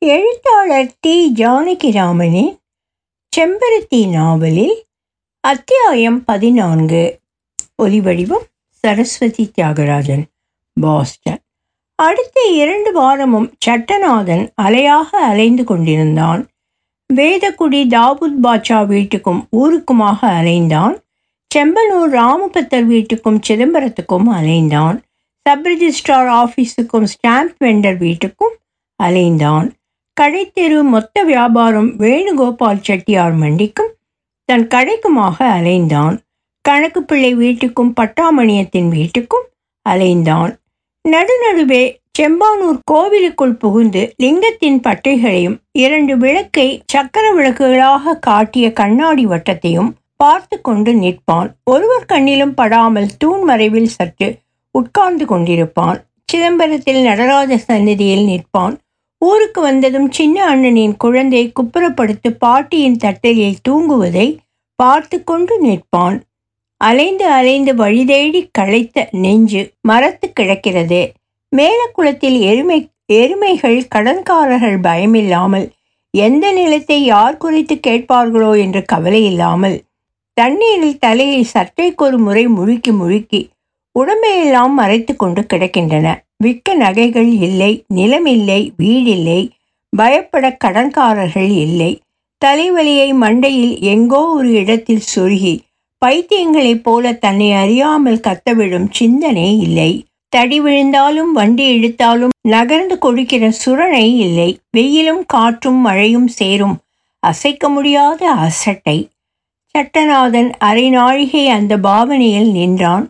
எழுத்தாளர் டி. ஜானகிராமனின் செம்பருத்தி நாவலில் அத்தியாயம் பதினான்கு. ஒலிவடிவம் சரஸ்வதி தியாகராஜன் பாஸ்டன். அடுத்த இரண்டு வாரமும் சட்டநாதன் அலையாக அலைந்து கொண்டிருந்தான். வேதக்குடி தாவூத் பாட்சா வீட்டுக்கும் ஊருக்குமாக அலைந்தான். செம்பனூர் ராமபத்தர் வீட்டுக்கும் சிதம்பரத்துக்கும் அலைந்தான். சப் ரிஜிஸ்ட்ரார் ஆஃபீஸுக்கும் ஸ்டாம்ப் வெண்டர் வீட்டுக்கும் அலைந்தான். கடைத்தெரு மொத்த வியாபாரம் வேணுகோபால் செட்டியார் மண்டிக்கும். தன் கடைக்குமாக அலைந்தான். கணக்கு பிள்ளை வீட்டுக்கும் பட்டாமணியத்தின் வீட்டுக்கும் அலைந்தான். நடுநடுவே செம்பானூர் கோவிலுக்குள் புகுந்து லிங்கத்தின் பட்டைகளையும் இரண்டு விளக்கை சக்கர விளக்குகளாக காட்டிய கண்ணாடி வட்டத்தையும் பார்த்து கொண்டு நிற்பான். ஒருவர் கண்ணிலும் படாமல் தூண் மறைவில் சற்று உட்கார்ந்து கொண்டிருப்பான். சிதம்பரத்தில் நடராஜ சந்நிதியில் நிற்பான். ஊருக்கு வந்ததும் சின்ன அண்ணனின் குழந்தை குப்புறப்படுத்து பாட்டியின் தட்டையில் தூங்குவதை பார்த்து கொண்டு நிற்பான். அலைந்து அலைந்து வழிதேடி களைத்த நெஞ்சு மரத்து கிடக்கிறது. மேலக்குளத்தில் எருமை எருமைகள் கடன்காரர்கள் பயமில்லாமல் எந்த நிலத்தை யார் குறித்து கேட்பார்களோ என்று கவலை இல்லாமல் தண்ணீரில் தலையை சற்றைக்கொரு முறை முழுக்கி முழுக்கி உடம்பையெல்லாம் மறைத்து கொண்டு கிடக்கின்றன. விற்க நகைகள் இல்லை நிலம் இல்லை வீடில்லை பயப்பட கடன்காரர்கள் இல்லை. தலைவலியை மண்டையில் எங்கோ ஒரு இடத்தில் சொருகி பைத்தியங்களைப் போல தன்னை அறியாமல் கத்தவிடும் சிந்தனை இல்லை. தடி விழுந்தாலும் வண்டி இழுத்தாலும் நகர்ந்து கொடுக்கிற சுரணை இல்லை. வெயிலும் காற்றும் மழையும் சேரும். அசைக்க முடியாத அசட்டை. சட்டநாதன் அரை நாழிகை அந்த பாவனையில் நின்றான்.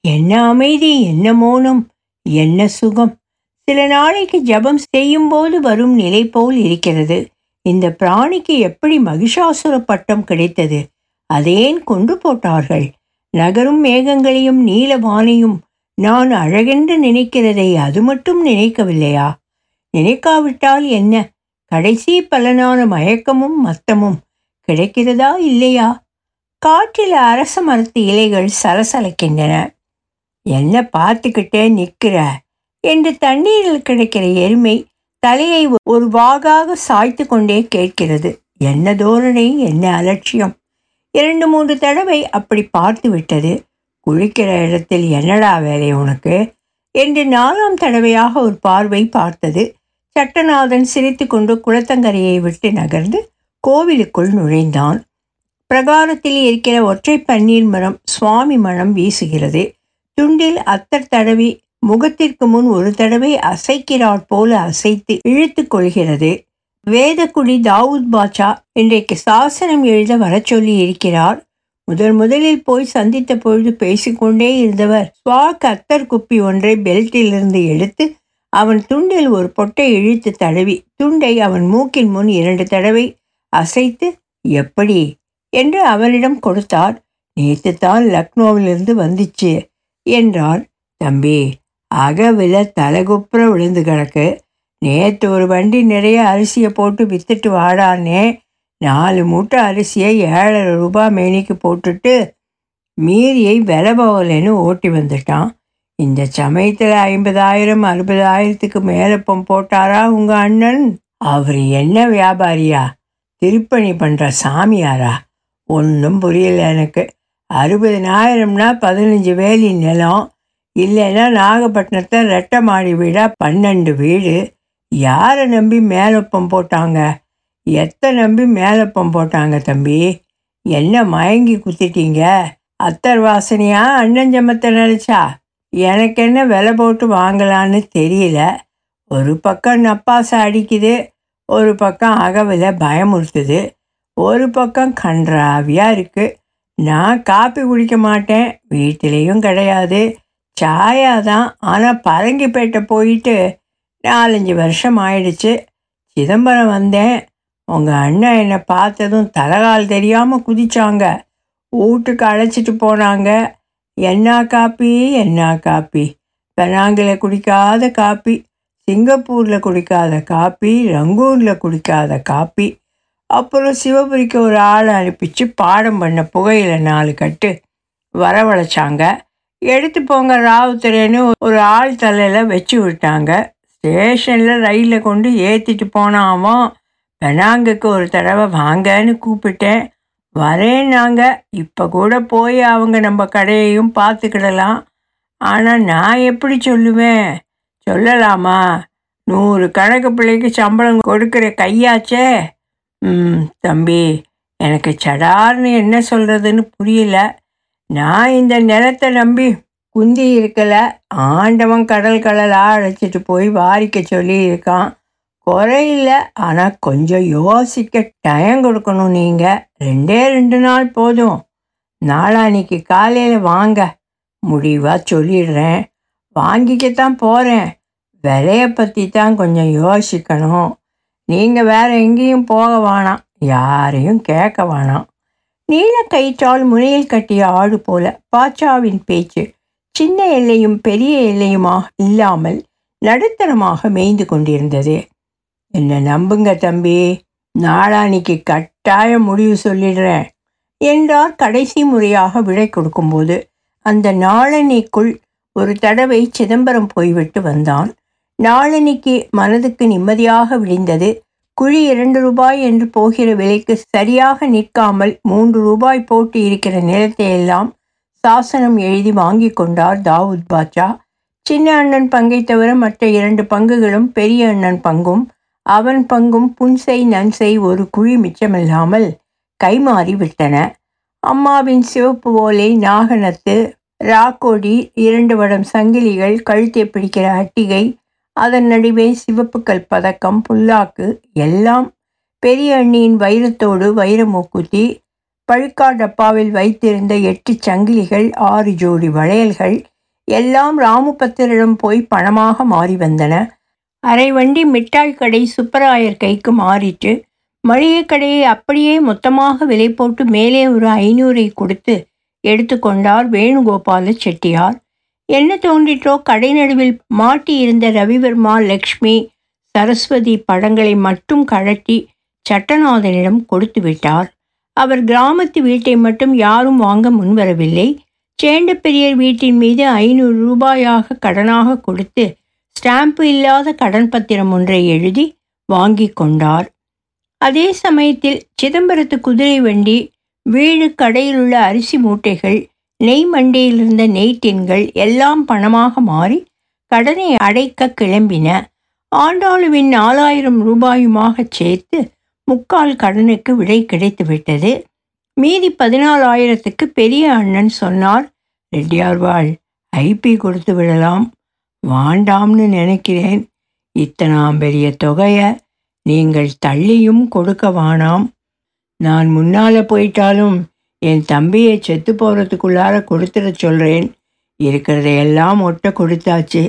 என்ன அமைதி என்ன மோனம். என்ன சுகம்? சில நாளைக்கு ஜபம் செய்யும்போது வரும் நிலை போல் இருக்கிறது. இந்த பிராணிக்கு எப்படி மகிஷாசுர பட்டம் கிடைத்தது? அதேன் கொண்டு போட்டார்கள். நகரும் மேகங்களையும் நீலவானையும் நான் அழகென்று நினைக்கிறதை அது மட்டும் நினைக்கவில்லையா? நினைக்காவிட்டால் என்ன? கடைசி பலனான மயக்கமும் மத்தமும் கிடைக்கிறதா இல்லையா? காற்றில் அரச மரத்து இலைகள் சலசலக்கின்றன. என்ன பார்த்துக்கிட்டே நிற்கிற என்று தண்ணீரில் கிடைக்கிற எருமை தலையை ஒரு வாகாக சாய்த்து கொண்டே கேட்கிறது. என்ன தோரணை? என்ன அலட்சியம்? இரண்டு மூன்று தடவை அப்படி பார்த்து விட்டது. குளிக்கிற இடத்தில் என்னடா வேலை உனக்கு? என்று நாலாம் தடவையாக ஒரு பார்வை பார்த்தது. சட்டநாதன் சிரித்து கொண்டு குளத்தங்கரையை விட்டு நகர்ந்து கோவிலுக்குள் நுழைந்தான். பிரகாரத்தில் இருக்கிற ஒற்றை பன்னீர் மரம் சுவாமி மனம் வீசுகிறது. துண்டில் அத்தர் தடவி முகத்திற்கு முன் ஒரு தடவை அசைக்கிறாற் போல அசைத்து இழுத்து கொள்கிறது. வேதக்குடி தாவூத் பாட்சா இன்றைக்கு சாசனம் எழுத வர சொல்லி இருக்கிறார் முதல் முதலில் போய் சந்தித்த பொழுது பேசிக்கொண்டே இருந்தவர் ஸ்வாக் அத்தர் குப்பி ஒன்றை பெல்ட்டிலிருந்து எடுத்து அவன் துண்டில் ஒரு பொட்டை இழுத்து தடவி துண்டை அவன் மூக்கின் முன் இரண்டு தடவை அசைத்து எப்படி? என்று அவனிடம் கொடுத்தார். நேற்று தான் லக்னோவிலிருந்து வந்துச்சு. என்றார் தம்பி அகவில தலைகுப்புற விழுந்து கிடக்கு. நேற்று ஒரு வண்டி நிறைய அரிசியை போட்டு வித்துட்டு வாடானே நாலு மூட்டை அரிசியை ஏழரை ரூபா மேனிக்கு போட்டுட்டு மீறியை விலை போகலைன்னு ஓட்டி வந்துட்டான். இந்த சமயத்தில் ஐம்பதாயிரம் அறுபதாயிரத்துக்கு மேலப்பம் போட்டாரா உங்கள் அண்ணன்? அவர் என்ன வியாபாரியா? திருப்பணி பண்ணுற சாமியாரா? ஒன்றும் புரியல எனக்கு. அறுபதினாயிரம்னா பதினஞ்சு வேலி நிலம் இல்லைன்னா நாகப்பட்டினத்தை ரெட்டை மாடி வீடாக பன்னெண்டு வீடு. யாரை நம்பி மேலப்பம் போட்டாங்க? எத்தை நம்பி மேலப்பம் போட்டாங்க தம்பி? என்ன மயங்கி குத்திட்டீங்க? அத்தர் வாசனையா அண்ணஞ்சமத்தை நினச்சா? எனக்கு என்ன விலை போட்டு வாங்கலான்னு தெரியல. ஒரு பக்கம் நப்பாசை அடிக்குது ஒரு பக்கம் அகவில் பயமுறுத்துது ஒரு பக்கம் கன்றாவியாக இருக்குது நான் காப்பி குடிக்க மாட்டேன். வீட்டிலையும் கிடையாது. சாயா தான் ஆனால் பரங்கிப்பேட்டை போயிட்டு நாலஞ்சு வருஷம் ஆயிடுச்சு. சிதம்பரம் வந்தேன். உங்கள் அண்ணன் என்னை பார்த்ததும் தலைகால் தெரியாமல் குதிச்சாங்க. வீட்டுக்கு அழைச்சிட்டு போனாங்க. என்ன காப்பி? என்ன காப்பி? பெனாங்கில் குடிக்காத காப்பி. சிங்கப்பூரில் குடிக்காத காப்பி. ரங்கூனில் குடிக்காத காப்பி. அப்புறம் சிவபுரிக்கு ஒரு ஆள் அனுப்பிச்சு பாடம் பண்ண புகையில நாலு கட்டு வரவழைச்சாங்க. எடுத்து போங்க ராவுத்துறேன்னு ஒரு ஆள் தலையில் வச்சு விட்டாங்க. ஸ்டேஷனில் ரயிலில் கொண்டு ஏற்றிட்டு போனாவும் பெனாங்குக்கு ஒரு தடவை வாங்கன்னு கூப்பிட்டேன். வரேன்னாங்க இப்போ கூட போய் அவங்க நம்ம கடையையும் பார்த்துக்கிடலாம். ஆனால் நான் எப்படி சொல்லுவேன்? சொல்லலாமா? நூறு கணக்கு பிள்ளைக்கு சம்பளம் கொடுக்குற கையாச்சே. தம்பி எனக்கு சடார்னு என்ன சொல்கிறதுன்னு புரியல. நான் இந்த நிலத்தை நம்பி குந்தி இருக்கலை ஆண்டவன் கடல் கடலாக அழைச்சிட்டு போய் வாரிக்க சொல்லி இருக்கான் குறையில ஆனால் கொஞ்சம் யோசிக்க டைம் கொடுக்கணும் நீங்கள் ரெண்டே ரெண்டு நாள் போதும். நாளான்னைக்கு காலையில் வாங்க. முடிவாக சொல்லிடுறேன். வாங்கிக்கத்தான் போகிறேன் விலையை பற்றி தான் கொஞ்சம் யோசிக்கணும். நீங்கள் வேற எங்கேயும் போக வேணாம். யாரையும் கேட்க வேணாம். நீல கயிற்றால் முனையில் கட்டிய ஆடு போல பாச்சாவின் பேச்சு சின்ன எல்லையும் பெரிய எல்லையுமாக இல்லாமல் நடுத்தரமாக மேய்ந்து கொண்டிருந்தது. என்னை நம்புங்க தம்பி நாளானிக்கு கட்டாய முடிவு சொல்லிடுறேன் என்றார் கடைசி முறையாக விடை கொடுக்கும்போது அந்த நாளனைக்குள் ஒரு தடவை சிதம்பரம் போய்விட்டு வந்தான். நாளினிக்கு மனதுக்கு நிம்மதியாக விழிந்தது. குழி இரண்டு ரூபாய் என்று போகிற விலைக்கு சரியாக நிற்காமல் மூன்று ரூபாய் போட்டு இருக்கிற நிலத்தை எல்லாம் சாசனம் எழுதி வாங்கி கொண்டார் தாவூத் பாட்சா சின்ன அண்ணன் பங்கை தவிர மற்ற இரண்டு பங்குகளும் பெரிய அண்ணன் பங்கும் அவன் பங்கும் புன்சை நன்சை ஒரு குழி மிச்சமில்லாமல் கைமாறி விட்டன. அம்மாவின் சிவப்பு ஓலை நாகனத்து ராக்கோடி இரண்டு வடம் சங்கிலிகள் கழுத்தை பிடிக்கிற அட்டிகை அதன் நடுவே சிவப்பு கல் பதக்கம் புல்லாக்கு எல்லாம் பெரிய அண்ணியின் வைரத்தோடு வைர மூக்குத்தி பழுக்கா டப்பாவில் வைத்திருந்த எட்டு சங்கிலிகள் ஆறு ஜோடி வளையல்கள் எல்லாம் ராமுபத்திரிடம் போய் பணமாக மாறி வந்தன. அரை வண்டி மிட்டாய் கடை சுப்பராயர் கைக்கு மாறிட்டு மளிகை கடையை அப்படியே மொத்தமாக விலை போட்டு மேலே ஒரு ஐநூறை கொடுத்து எடுத்துக்கொண்டார் வேணுகோபால செட்டியார் என்ன தோன்றிற்றோ கடை நடுவில் மாட்டியிருந்த ரவிவர்மா லக்ஷ்மி சரஸ்வதி படங்களை மட்டும் கழட்டி சட்டநாதனிடம் கொடுத்து விட்டார் அவர் கிராமத்து வீட்டை மட்டும் யாரும் வாங்க முன்வரவில்லை. சேண்ட பெரியர் வீட்டின் மீது ஐநூறு ரூபாயாக கடனாக கொடுத்து ஸ்டாம்பு இல்லாத கடன் பத்திரம் ஒன்றை எழுதி வாங்கி கொண்டார். அதே சமயத்தில் சிதம்பரத்து குதிரை வண்டி வீடு கடையில் உள்ள அரிசி மூட்டைகள் நெய் மண்டியில் இருந்த எல்லாம் பணமாக மாறி கடனை அடைக்க கிளம்பின. ஆண்டாளுவின் நாலாயிரம் ரூபாயுமாகச் சேர்த்து முக்கால் கடனுக்கு விடை கிடைத்துவிட்டது மீதி பதினாலாயிரத்துக்கு பெரிய அண்ணன் சொன்னார் ரெட்டியார்வாள் ஐபி கொடுத்து விடலாம். வாண்டாம்னு நினைக்கிறேன். இத்தனாம் பெரிய தொகையை நீங்கள் தள்ளியும் கொடுக்க வேணாம். நான் முன்னால் போயிட்டாலும் என் தம்பியை செத்து போகிறதுக்குள்ளார கொடுத்துட சொல்கிறேன் இருக்கிறதையெல்லாம் ஒட்ட கொடுத்தாச்சு.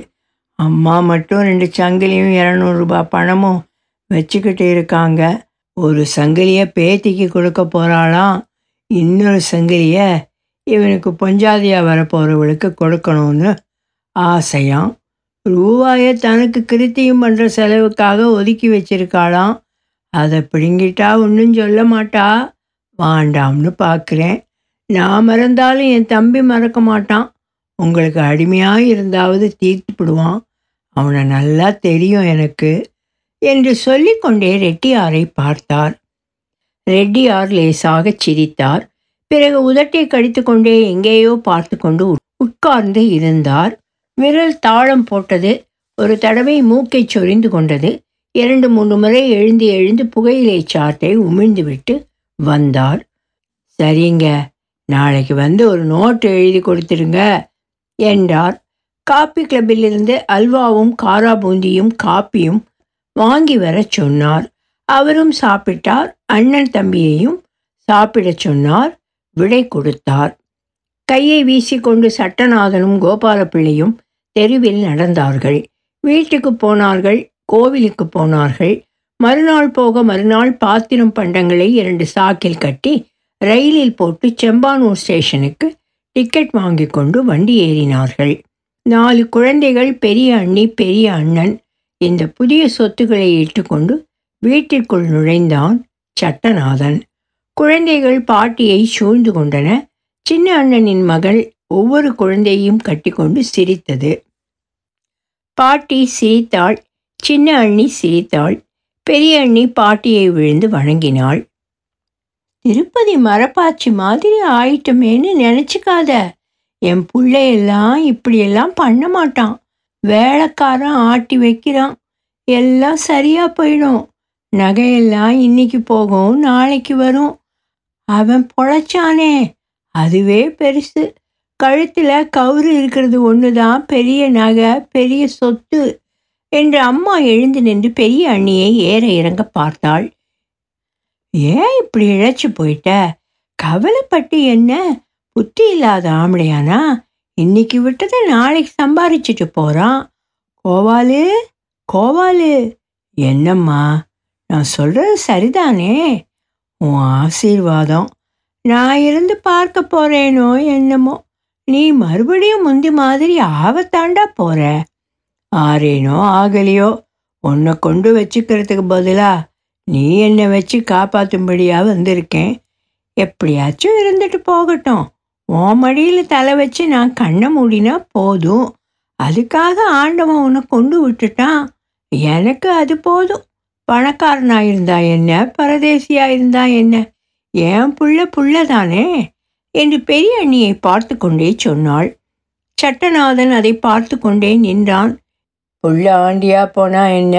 அம்மா மட்டும் ரெண்டு சங்கிலியும் இரநூறுபா பணமும் வச்சுக்கிட்டு இருக்காங்க. ஒரு சங்கிலியை பேத்திக்கு கொடுக்க போகிறாளாம் இன்னொரு சங்கிலியை இவனுக்கு பொஞ்சாதியாக வரப்போகிறவளுக்கு கொடுக்கணும்னு ஆசையாம். ரூபாயை தனக்கு கிருத்தியும் பண்ணுற செலவுக்காக ஒதுக்கி வச்சிருக்காளாம். அதை பிடுங்கிட்டா ஒன்றும் சொல்ல மாட்டா. வாண்டாம்னு பார்க்குறேன். நான் மறந்தாலும் என் தம்பி மறக்க மாட்டான். உங்களுக்கு அடிமையாக இருந்தாவது தீர்த்துப்பிடுவான் அவனை நல்லா தெரியும் எனக்கு என்று சொல்லிக்கொண்டே ரெட்டியாரை பார்த்தார். ரெட்டியார் லேசாகச் சிரித்தார். பிறகு உதட்டை கடித்துக்கொண்டே எங்கேயோ பார்த்து கொண்டு உட்கார்ந்து இருந்தார். விரல் தாளம் போட்டது ஒரு தடவை மூக்கைச் சொரிந்து கொண்டது இரண்டு மூன்று முறை எழுந்து எழுந்து புகையிலை சாட்டை உமிழ்ந்துவிட்டு வந்தார் சரிங்க நாளைக்கு வந்து ஒரு நோட்டு எழுதி கொடுத்துருங்க என்றார். காப்பி கிளப்பிலிருந்து அல்வாவும் காரா பூந்தியும் காப்பியும் வாங்கி வரச் சொன்னார். அவரும் சாப்பிட்டார். அண்ணன் தம்பியையும் சாப்பிடச் சொன்னார். விடை கொடுத்தார். கையை வீசிக்கொண்டு சட்டநாதனும் கோபாலப்பிள்ளையும் தெருவில் நடந்தார்கள். வீட்டுக்கு போனார்கள் கோவிலுக்கு போனார்கள். மறுநாள் போக மறுநாள் பாத்திரம் பண்டங்களை இரண்டு சாக்கில் கட்டி ரயிலில் போட்டு செம்பானூர் ஸ்டேஷனுக்கு டிக்கெட் வாங்கி கொண்டு வண்டி ஏறினார்கள். நாலு குழந்தைகள் பெரிய அண்ணி பெரிய அண்ணன் இந்த புதிய சொத்துக்களை இட்டுக்கொண்டு வீட்டிற்குள் நுழைந்தான் சட்டநாதன். குழந்தைகள் பாட்டியை சூழ்ந்து கொண்டன. சின்ன அண்ணனின் மகள் ஒவ்வொரு குழந்தையும் கட்டிக்கொண்டு சிரித்தது. பாட்டி சிரித்தாள் சின்ன அண்ணி சிரித்தாள். பெரிய அண்ணி பாட்டியை விழுந்து வணங்கினாள். திருப்பதி மரப்பாச்சி மாதிரி ஆயிட்டமேன்னு நினச்சிக்காத. என் பிள்ளையெல்லாம் இப்படியெல்லாம் பண்ண மாட்டான். வேலைக்காரன் ஆட்டி வைக்கிறான். எல்லாம் சரியாக போயிடும். நகையெல்லாம் இன்னைக்கு போகும் நாளைக்கு வரும். அவன் பொழைச்சானே. அதுவே பெருசு. கழுத்தில் கவுறு இருக்கிறது ஒன்று தான் பெரிய நகை பெரிய சொத்து. என்று அம்மா எழுந்து நின்று பெரிய அண்ணியை ஏற இறங்க பார்த்தாள். ஏன் இப்படி இழைச்சி போயிட்ட? கவலைப்பட்டு என்ன? புத்தி இல்லாத ஆம்பளையானா? இன்னைக்கு விட்டதை நாளைக்கு சம்பாரிச்சிட்டு போகிறான் கோவாலு? கோவாலு? என்னம்மா? நான் சொல்கிறது சரிதானே? உன் ஆசீர்வாதம். நான் இருந்து பார்க்க போகிறேனோ என்னமோ? நீ மறுபடியும் முந்தி மாதிரி ஆவத்தாண்டா போகிற ஆறேனோ ஆகலையோ? உன்னை கொண்டு வச்சுக்கிறதுக்கு பதிலாக நீ என்னை வச்சு காப்பாற்றும்படியாக வந்திருக்கேன். எப்படியாச்சும் இருந்துட்டு போகட்டும். உன் மடியில் தலை வச்சு நான் கண்ணை மூடினா போதும். அதுக்காக ஆண்டவன் உன்னை கொண்டு விட்டுட்டான் எனக்கு அது போதும். பணக்காரனாக இருந்தா என்ன? பரதேசியாக இருந்தா என்ன? என் புள்ள புள்ள தானே என்று பெரிய அண்ணியை பார்த்து கொண்டே சொன்னாள். சட்டநாதன் அதை பார்த்து கொண்டே நின்றான். உள்ள ஆண்டியா போனா என்ன?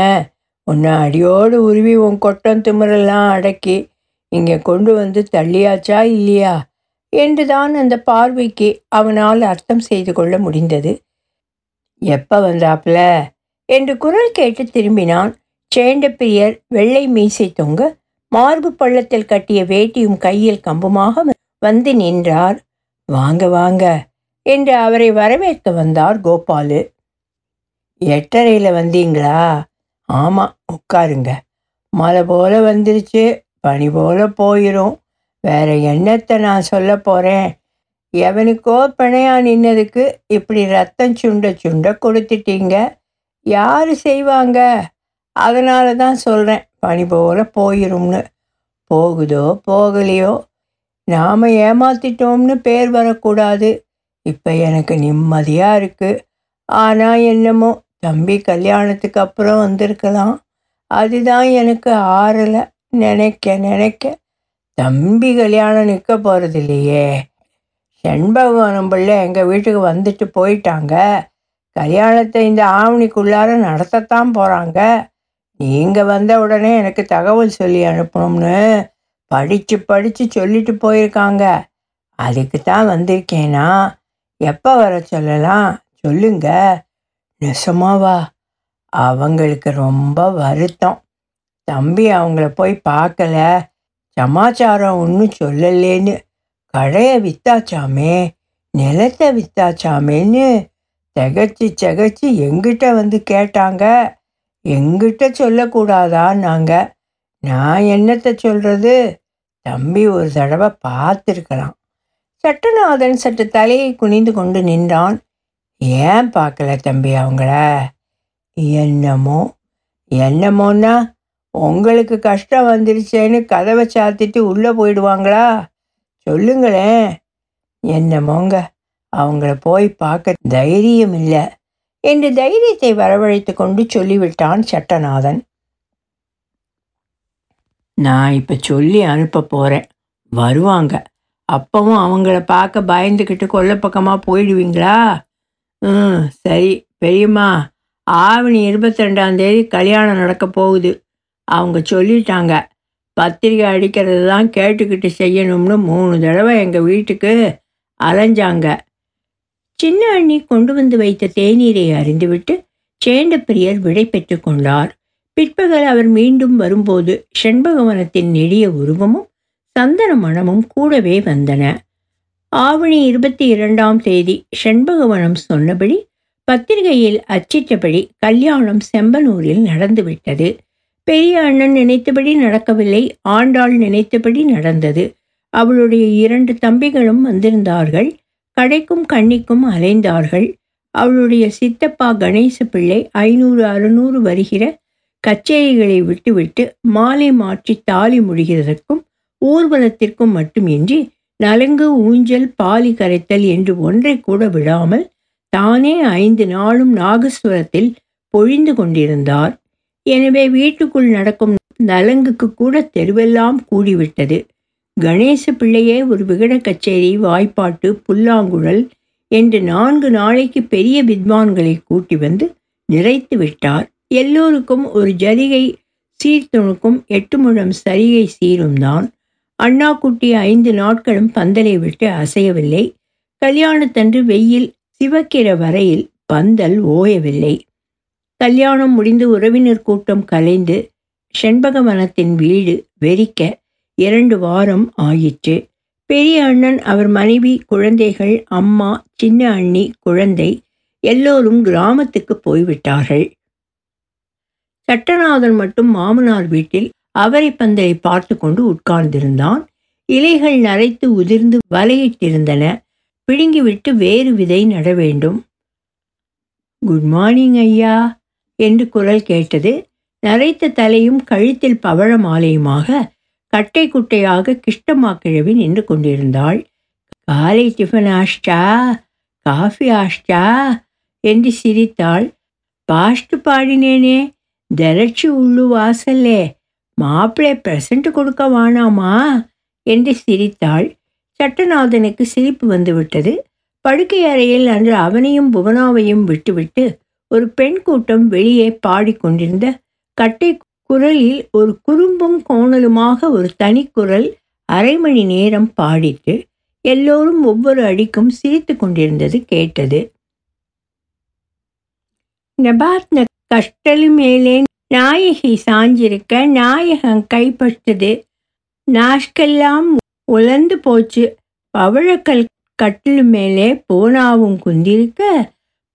உன்னை அடியோடு உருவி உன் கொட்டம் திமிரெல்லாம் அடக்கி இங்கே கொண்டு வந்து தள்ளியாச்சா இல்லையா? என்றுதான் அந்த பார்வைக்கு அவனால் அர்த்தம் செய்து கொள்ள முடிந்தது. எப்போ வந்தாப்ல என்று குரல் கேட்டு திரும்பினான் சேண்டப்பிரியர் வெள்ளை மீசை தொங்க மார்பு பள்ளத்தில் கட்டிய வேட்டியும் கையில் கம்புமாக வந்து நின்றார். வாங்க வாங்க என்று அவரை வரவேற்க வந்தார் கோபாலு. எட்டரையில் வந்தீங்களா? ஆமாம் உட்காருங்க. மழை போல் வந்துருச்சு பனி போல் போயிடும் வேற என்னத்தை நான் சொல்ல போகிறேன் எவனுக்கோ பிணையா நின்னதுக்கு இப்படி ரத்தம் சுண்ட சுண்ட கொடுத்துட்டீங்க. யார் செய்வாங்க? அதனால தான் சொல்கிறேன் பனி போல் போயிரும்னு. போகுதோ போகலையோ? நாம் ஏமாத்திட்டோம்னு பேர் வரக்கூடாது. இப்போ எனக்கு நிம்மதியாக இருக்குது ஆனால் என்னமோ தம்பி கல்யாணத்துக்கு அப்புறம் வந்திருக்கலாம். அதுதான் எனக்கு ஆறலை. நினைக்க நினைக்க. தம்பி கல்யாணம் நிற்க போகிறது இல்லையே செண்பகவனம் பிள்ளை எங்கள் வீட்டுக்கு வந்துட்டு போயிட்டாங்க. கல்யாணத்தை இந்த ஆவணிக்குள்ளார நடத்தத்தான் போகிறாங்க நீங்கள் வந்த உடனே எனக்கு தகவல் சொல்லி அனுப்பணும்னு படித்து படித்து சொல்லிட்டு போயிருக்காங்க. அதுக்கு தான் வந்திருக்கேனா? எப்போ வர சொல்லலாம்? சொல்லுங்கள் நெசமாவா? அவங்களுக்கு ரொம்ப வருத்தம். தம்பி அவங்கள போய் பார்க்கல. சமாச்சாரம் ஒன்றும் சொல்லலேன்னு. கடையை வித்தாச்சாமே? நிலத்தை வித்தாச்சாமேன்னு திகச்சு செகச்சு எங்கிட்ட வந்து கேட்டாங்க. எங்கிட்ட சொல்லக்கூடாதா நாங்கள் நான் என்னத்தை சொல்கிறது தம்பி ஒரு தடவை பார்த்துருக்கலாம். சட்டநாதன் சற்று தலையை குனிந்து கொண்டு நின்றான். ஏன் பார்க்கல தம்பி அவங்கள? என்னமோ என்னமோன்னா உங்களுக்கு கஷ்டம் வந்துருச்சேன்னு கதவை சாத்திட்டு உள்ளே போயிடுவாங்களா? சொல்லுங்களேன். என்னமோங்க அவங்கள போய் பார்க்க தைரியம் இல்லை. என்று தைரியத்தை வரவழைத்து கொண்டு சொல்லிவிட்டான் சட்டநாதன். நான் இப்போ சொல்லி அனுப்ப போகிறேன் வருவாங்க. அப்பவும் அவங்கள பார்க்க பயந்துக்கிட்டு கொல்ல பக்கமாக போயிடுவீங்களா? ம் சரி பெரியம்மா. ஆவணி இருபத்தி ரெண்டாம் தேதி கல்யாணம் நடக்க போகுது. அவங்க சொல்லிட்டாங்க பத்திரிக்கை அடிக்கிறது தான் கேட்டுக்கிட்டு செய்யணும்னு மூணு தடவை எங்கள் வீட்டுக்கு அலைஞ்சாங்க. சின்ன அண்ணி கொண்டு வந்து வைத்த தேநீரை அறிந்துவிட்டு சேண்டப்பிரியர் விடை பெற்று கொண்டார். பிற்பகல் அவர் மீண்டும் வரும்போது செண்பகவனத்தின் நெடிய உருவமும் சந்தன மணமும் கூடவே வந்தன. ஆவணி இருபத்தி இரண்டாம் தேதி செண்பகவனம் சொன்னபடி பத்திரிகையில் அச்சிட்டபடி கல்யாணம் செம்பனூரில் நடந்துவிட்டது. பெரிய அண்ணன் நினைத்தபடி நடக்கவில்லை ஆண்டாள் நினைத்தபடி நடந்தது. அவளுடைய இரண்டு தம்பிகளும் வந்திருந்தார்கள் கடைக்கும் கண்ணிக்கும் அலைந்தார்கள். அவளுடைய சித்தப்பா கணேச பிள்ளை ஐநூறு அறுநூறு வருகிற கச்சேரிகளை விட்டுவிட்டு மாலை மாற்றி தாலி முடிகிறதற்கும் ஊர்வலத்திற்கும் மட்டுமின்றி நலங்கு ஊஞ்சல் பாலி கரைத்தல் என்று ஒன்றை கூட விடாமல் தானே ஐந்து நாளும் நாகஸ்வரத்தில் பொழிந்து கொண்டிருந்தார். எனவே வீட்டுக்குள் நடக்கும் நலங்குக்கு கூட தெருவெல்லாம் கூடிவிட்டது. கணேச பிள்ளையே ஒரு விகட கச்சேரி வாய்ப்பாட்டு புல்லாங்குழல் என்று நான்கு நாளைக்கு பெரிய வித்வான்களை கூட்டி வந்து நிறைத்து விட்டார். எல்லோருக்கும் ஒரு ஜரிகை சீர்துணுக்கும் எட்டு முழம் சரிகை சீரும் தான் அண்ணா குட்டி ஐந்து நாட்களும் பந்தலை விட்டு அசையவில்லை. கல்யாணத்தன்று வெயில் சிவக்கிற வரையில் பந்தல் ஓயவில்லை. கல்யாணம் முடிந்து உறவினர் கூட்டம் கலைந்து செண்பகவனத்தின் வீடு வெறிக்க இரண்டு வாரம் ஆயிற்று. பெரிய அண்ணன் அவர் மனைவி குழந்தைகள் அம்மா சின்ன அண்ணி குழந்தை எல்லோரும் கிராமத்துக்கு போய்விட்டார்கள். சட்டநாதன் மட்டும் மாமனார் வீட்டில் அவரை பந்தலை பார்த்து கொண்டு உட்கார்ந்திருந்தான். இலைகள் நரைத்து உதிர்ந்து வலையிட்டிருந்தன. பிடுங்கிவிட்டு வேறு விதை நட வேண்டும். குட் மார்னிங் ஐயா என்று குரல் கேட்டது. நரைத்த தலையும் கழுத்தில் பவழ மாலையுமாக கட்டை குட்டையாக கிஷ்டமா கிழவி நின்று கொண்டிருந்தாள். காலை டிஃபன் ஆஷ்டா காஃபி ஆஷ்டா என்று சிரித்தாள். பாஸ்ட் பாடினேனே திரட்சி உள்ளு வாசல்லே மாப்பிள்ளை பிரசன்ட் கொடுக்க வேணாமா என்று சிரித்தாள். சட்டநாதனுக்கு சிரிப்பு வந்துவிட்டது. படுக்கை அறையில் அன்று அவனையும் புவனாவையும் விட்டுவிட்டு ஒரு பெண் கூட்டம் வெளியே பாடிக்கொண்டிருந்த கட்டை குரலில் ஒரு குறும்பும் கோணலுமாக ஒரு தனிக்குரல் அரை மணி நேரம் பாடிட்டு எல்லோரும் ஒவ்வொரு அடிக்கும் சிரித்து கொண்டிருந்தது கேட்டது. நபாத்ன கஷ்டலு மேலே நாயகி சாஞ்சிருக்க நாயகம் கைப்பட்டது நாஷ்கெல்லாம் உலர்ந்து போச்சு. பவழக்கல் கட்டிலு மேலே பூனாவும் குந்திருக்க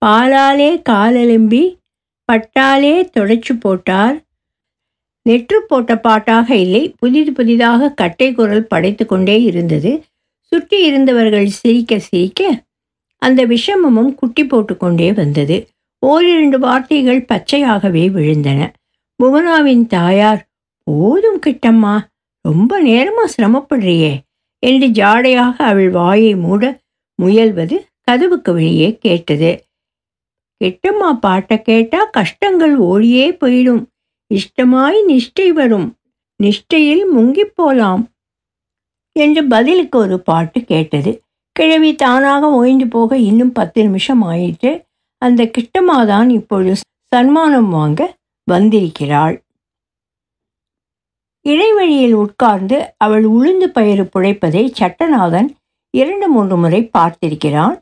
பாலாலே காலெலும்பி பட்டாலே தொடச்சு போட்டார். நெற்று போட்ட பாட்டாக இல்லை புதிது புதிதாக கட்டை குரல் படைத்து கொண்டே இருந்தது. சுற்றி இருந்தவர்கள் சிரிக்க சிரிக்க அந்த விஷமமும் குட்டி போட்டுக்கொண்டே வந்தது. ஓரிரண்டு வார்த்தைகள் பச்சையாகவே விழுந்தன. புவனாவின் தாயார் போதும் கிட்டம்மா ரொம்ப நேரமா சிரமப்படுறியே என்று ஜாடையாக அவள் வாயை மூட முயல்வது கதவுக்கு வெளியே கேட்டது. கிட்டம்மா பாட்டை கேட்டா கஷ்டங்கள் ஓடியே போயிடும். இஷ்டமாய் நிஷ்டை வரும். நிஷ்டையில் முங்கிப் போலாம் என்று பதிலுக்கு ஒரு பாட்டு கேட்டது. கிழவி தானாக ஓய்ந்து போக இன்னும் பத்து நிமிஷம் ஆயிட்டு அந்த கிட்டமாதான் இப்பொழுது சன்மானம் வாங்க வந்திருக்கிறாள். இடைவெளியில் உட்கார்ந்து அவள் உளுந்து பயிறு புழைப்பதை சட்டநாதன் இரண்டு மூன்று முறை பார்த்திருக்கிறான்.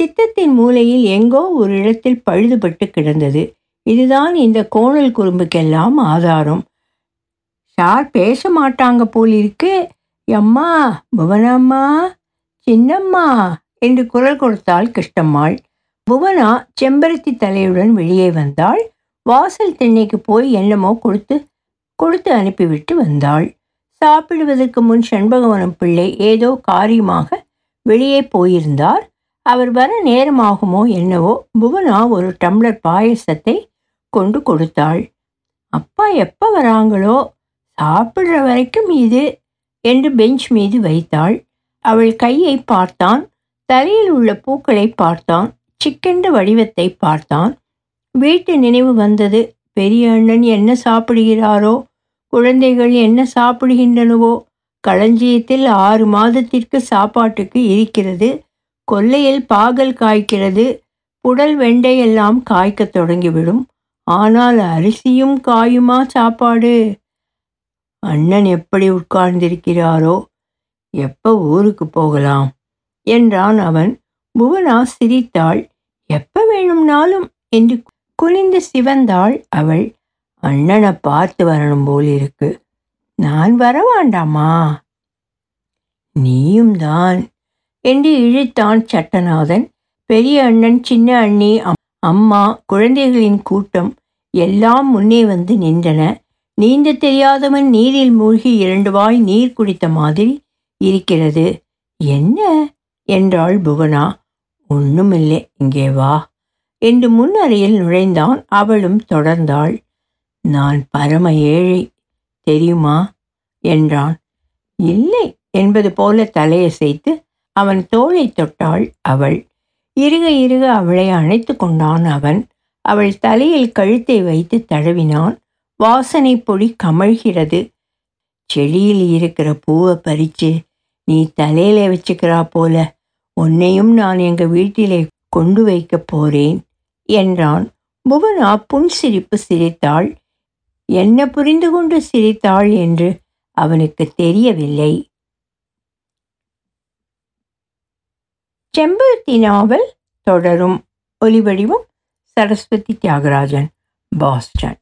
சித்தத்தின் மூலையில் எங்கோ ஒரு இடத்தில் பழுதுபட்டு கிடந்தது. இதுதான் இந்த கோணல் குறும்புக்கெல்லாம் ஆதாரம். சார் பேச மாட்டாங்க போலிருக்கு. எம்மா புவனம்மா சின்னம்மா என்று குரல் கொடுத்தாள் கிருஷ்ணம்மாள். புவனா செம்பருத்தி தலையுடன் வெளியே வந்தாள். வாசல் திண்ணைக்கு போய் என்னமோ கொடுத்து கொடுத்து அனுப்பிவிட்டு வந்தாள். சாப்பிடுவதற்கு முன் செண்பகவனம் பிள்ளை ஏதோ காரியமாக வெளியே போயிருந்தார். அவர் வர நேரமாகுமோ என்னவோ புவனா ஒரு டம்ளர் பாயசத்தை கொண்டு கொடுத்தாள். அப்பா எப்போ வராங்களோ? சாப்பிட்ற வரைக்கும் இது என்று பெஞ்ச் மீது வைத்தாள். அவள் கையை பார்த்தான். தலையில் உள்ள பூக்களை பார்த்தான். சிக்கென்ற வடிவத்தை பார்த்தான். வீட்டு நினைவு வந்தது. பெரிய அண்ணன் என்ன சாப்பிடுகிறாரோ குழந்தைகள் என்ன சாப்பிடுகின்றனவோ களஞ்சியத்தில் ஆறு மாதத்திற்கு சாப்பாட்டுக்கு இருக்கிறது. கொல்லையில் பாகல் காய்க்கிறது. புடல் வெண்டை எல்லாம் காய்க்கத் தொடங்கிவிடும். ஆனால் அரிசியும் காயுமா சாப்பாடு? அண்ணன் எப்படி உட்கார்ந்திருக்கிறாரோ எப்போ ஊருக்கு போகலாம்? என்றான் அவன். புவனா சிரித்தாள். எப்போ வேணும்னாலும் என்று குனிந்து சிவந்தாள் அவள். அண்ணனை பார்த்து வரணும் போல் இருக்கு. நான் வர வேண்டாமா நீயும் தான் என்று இழுத்தான் சட்டநாதன். பெரிய அண்ணன் சின்ன அண்ணி அம்மா குழந்தைகளின் கூட்டம் எல்லாம் முன்னே வந்து நின்றன. நீந்த தெரியாதவன் நீரில் மூழ்கி இரண்டு வாய் நீர் குடித்த மாதிரி இருக்கிறது. என்ன? என்றாள் புவனா. ஒன்றுமில்லை இங்கே வா. என்று முன் அறையில் நுழைந்தான். அவளும் தொடர்ந்தாள். நான் பரம ஏழை தெரியுமா? என்றான். இல்லை என்பது போல தலையசைத்து அவன் தோளை தொட்டாள் அவள். இருக இருக அவளை அணைத்து கொண்டான் அவன். அவள் தலையில் கழுத்தை வைத்து தழுவினான் வாசனை பொடி கமழ்கிறது. செடியில் இருக்கிற பூவை பறித்து நீ தலையில வச்சுக்கிறா போல. உன்னையும் நான் எங்கள் வீட்டிலே கொண்டு வைக்க போறேன். என்றான். புவனா புன்சிரிப்பு சிரித்தாள். என்ன புரிந்து கொண்டு சிரித்தாள் என்று அவனுக்கு தெரியவில்லை. செம்பருத்தி நாவல் தொடரும். ஒலிவடிவம் சரஸ்வதி தியாகராஜன் பாஸ்டன்.